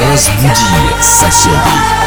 Разбуди соседей.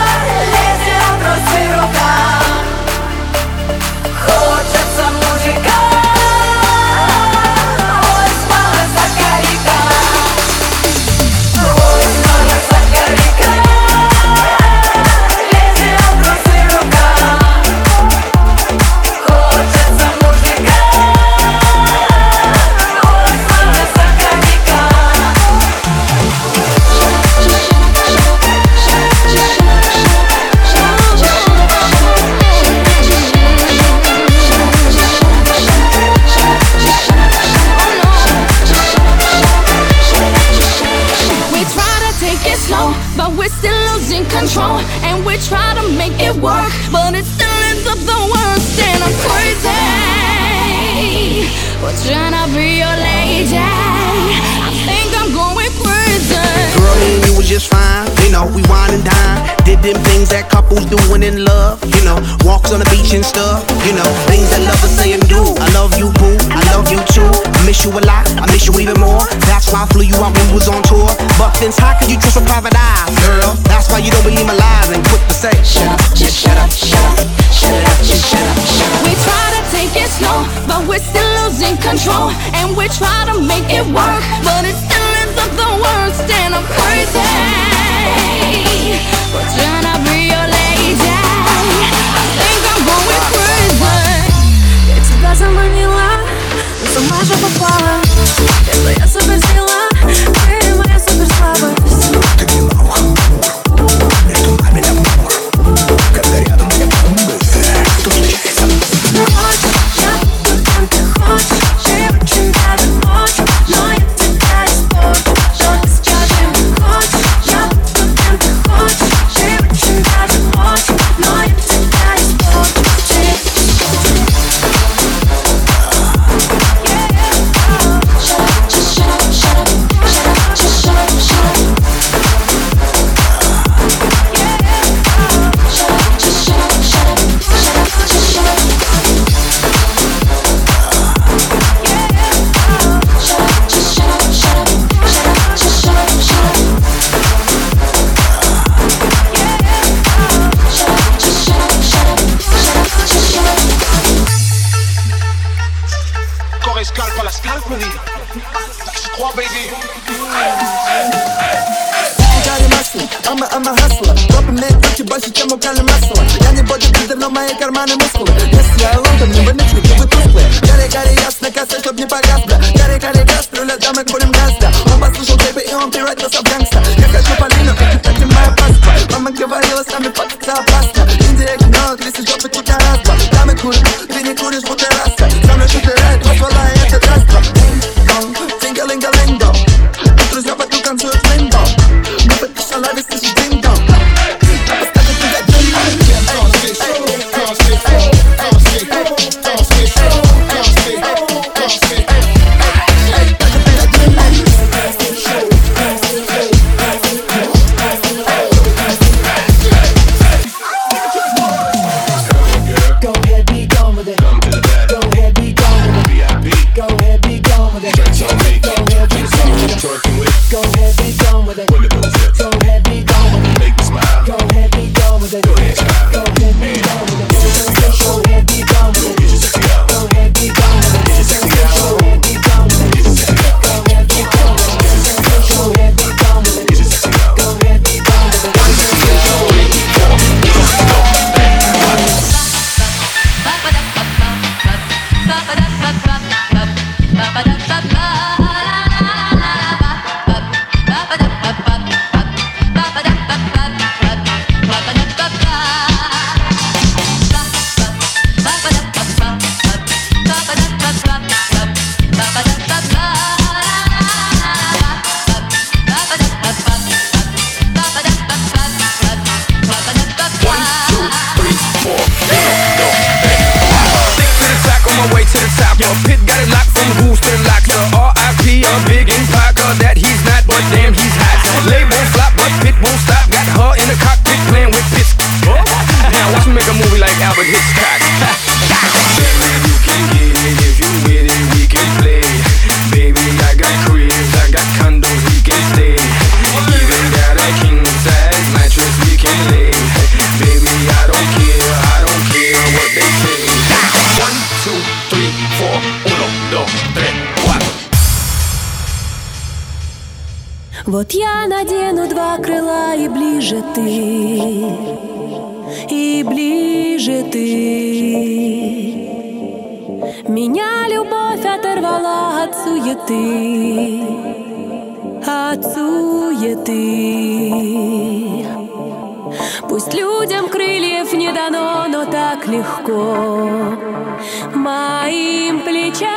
Trying to be your lady. I think I'm going crazy. Girl, me and you was just fine. You know, we wine and dine. Did them things that couples doing in love. You know, walks on the beach and stuff. You know, things that lovers say and do. I love you, boo. I love you too. I miss you a lot. I miss you even more. That's why I flew you out when we was on tour. But then how could you trust a private eye, girl? That's why you don't believe my lies and quick to say, shut up, just shut up, shut up, shut up, just shut up, shut up. We try to take it slow, but we're still losing control. And we try to make it work, but it still ends up the worst. And I'm crazy. mai e chiar mai nemuscul like Albert Hitchcock. Baby, you can get it if you with it, we can play. Baby, I got cribs, I got condos, we can stay. Even got a king size mattress we can lay. Baby, I don't care, I don't care what they say. One, two, three, four, uno, dos, tres, cuatro. Вот я надену два крыла и ближе ты, и ближе ты. Меня любовь оторвала от суеты, от суеты. Пусть людям крыльев не дано, но так легко моим плечам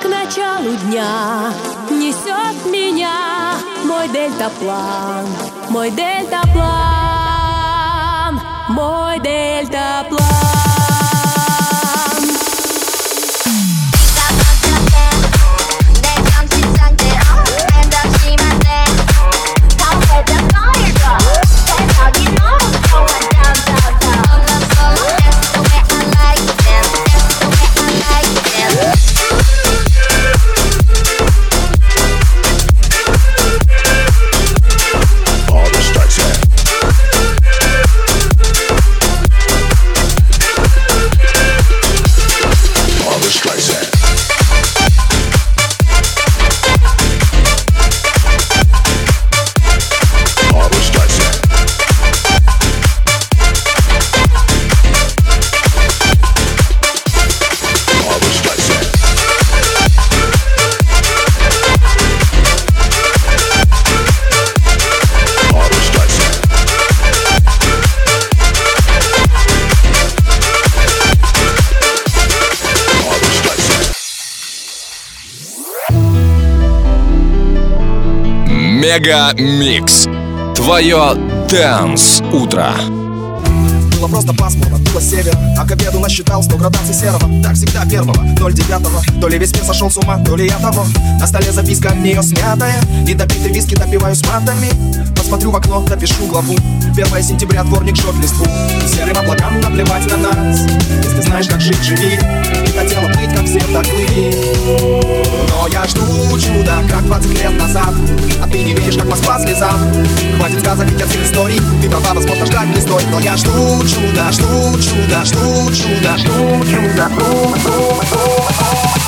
к началу дня несет меня мой дельтаплан, мой дельтаплан, мой дельтаплан. MegaMix. Твое Dance Утро. Было просто пасмурно, было север А к обеду насчитал 100 градаций серого. Так всегда первого, ноль девятого То ли весь мир сошел с ума, то ли я того. На столе записка нее смятая И допитый виски допиваю с матами. Посмотрю в окно, допишу главу. 1 сентября, дворник жжет листву. И серым облакам наплевать на нас. Если знаешь, как жить, живи. Не хотела быть, как все, так плыви. Но я жду чуда, как 20 лет назад Москва слезам Хватит сказок и детских историй. Ты права, возможно, ждать не стоит. Но я жду чуда, жду чуда, жду чуда, жду чуда, жду, жду,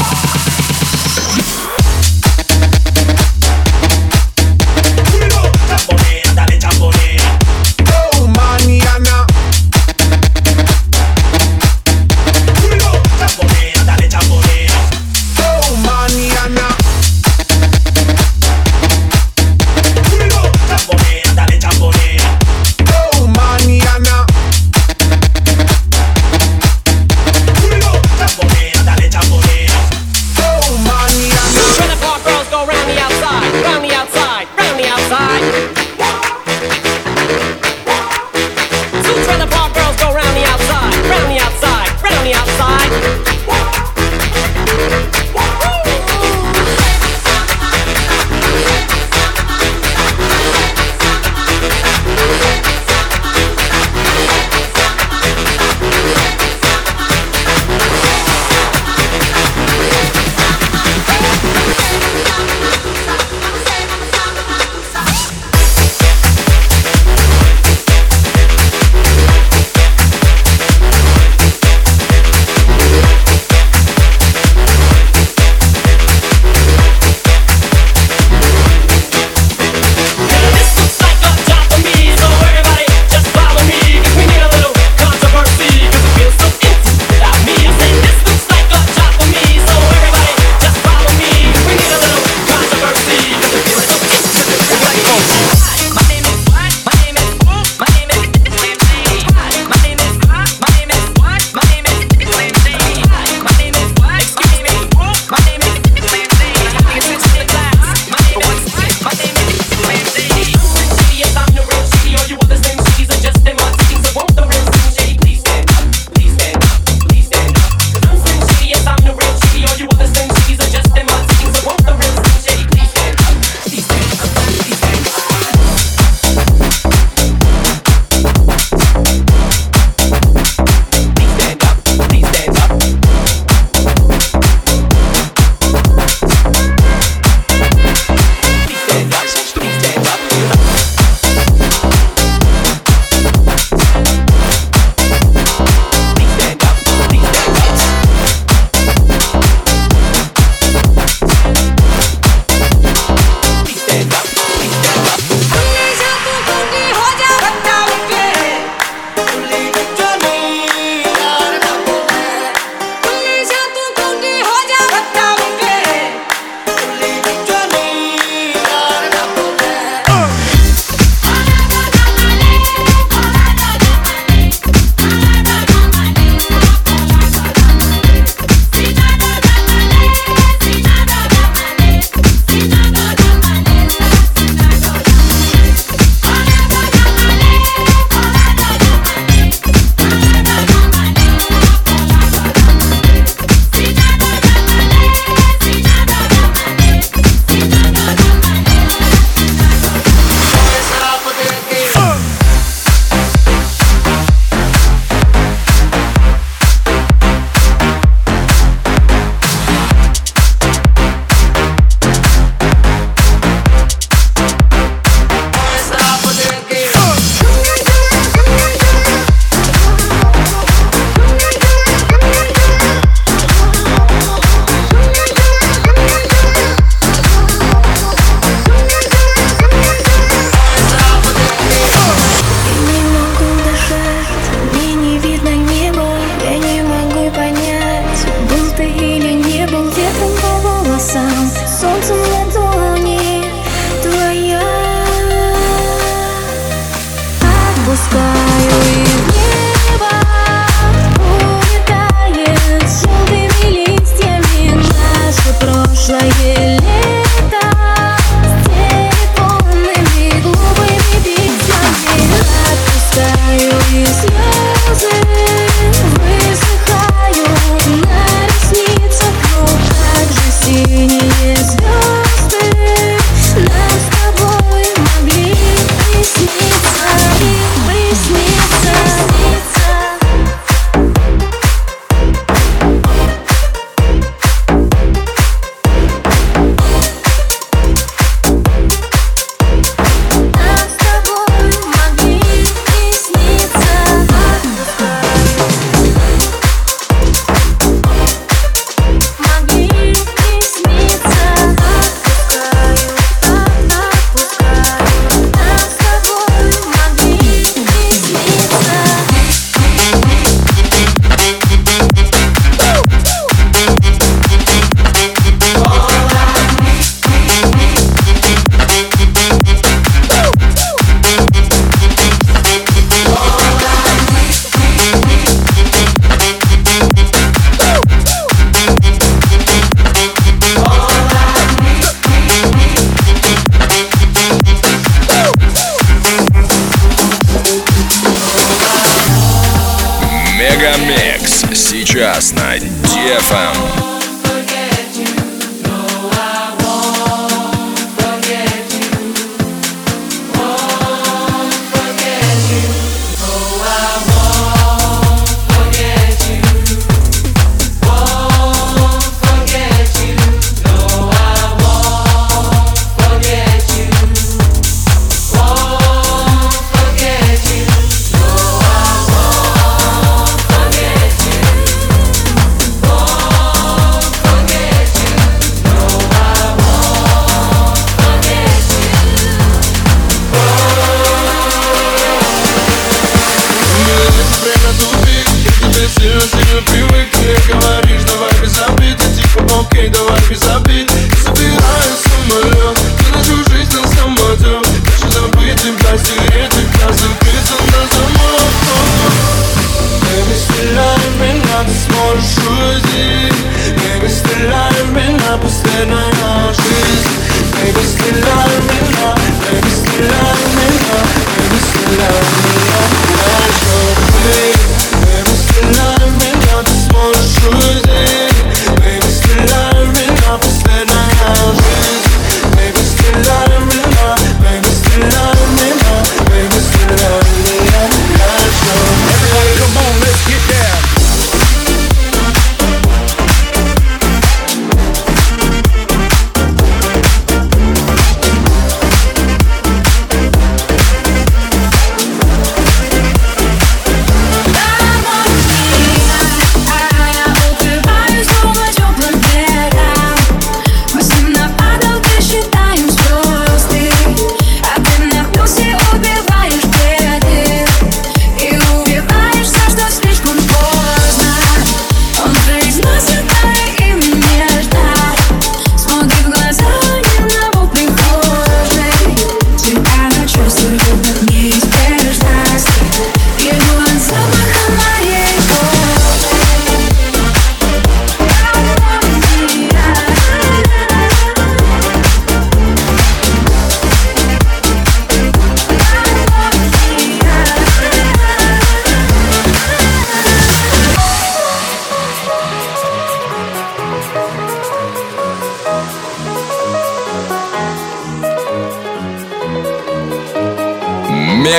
прекрасно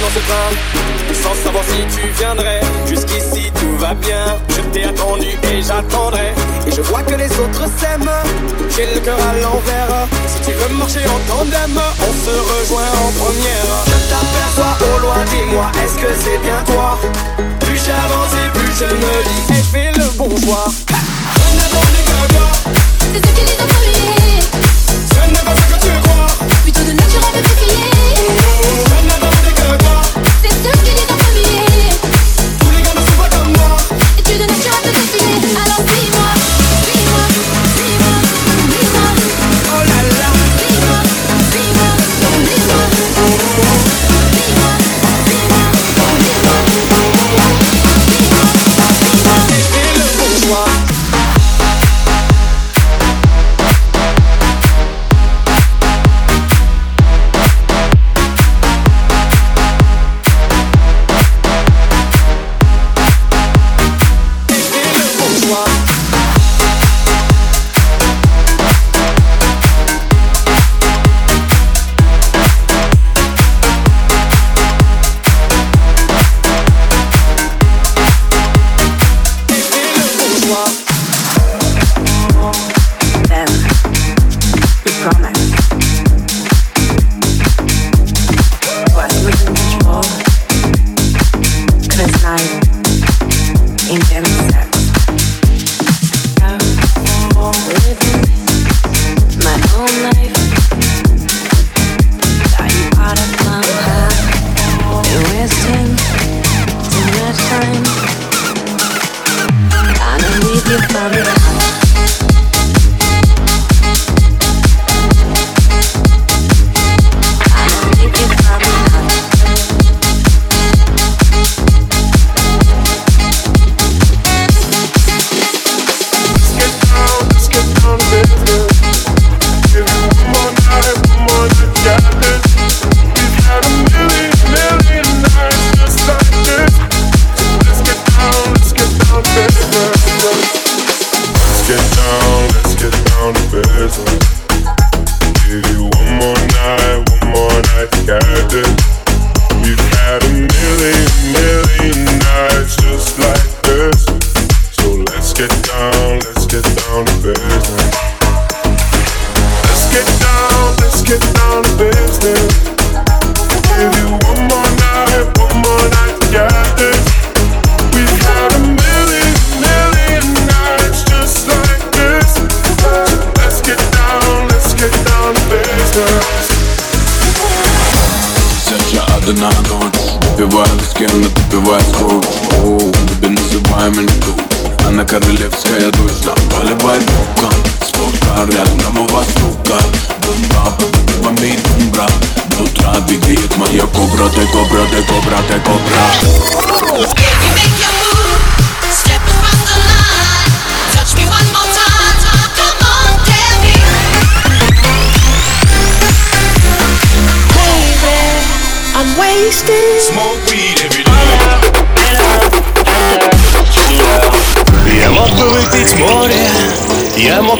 monter sans savoir si tu viendrais. Jusqu'ici tout va bien, je t'ai attendu et j'attendrai. Et je vois que les autres s'aiment, j'ai le cœur à l'envers. Si tu veux marcher en tandem, on se rejoint en première. Je t'aperçois au loin, dis-moi, est-ce que c'est bien toi? Plus j'avance et plus je me dis, ai-je fait le bon choix On a vendu gaga, c'est ce qui les a Je ne pas ce que tu crois, plutôt de nature à me défier. Выпиваю с кем, но допиваю скотч Оу, тебе называй меня тут Она королевская дочь, нам поливай боком Спорткар рядом, домова сука Бумба, побивами думбра До утра двигает моя кобра Ты кобра, ты кобра, ты кобра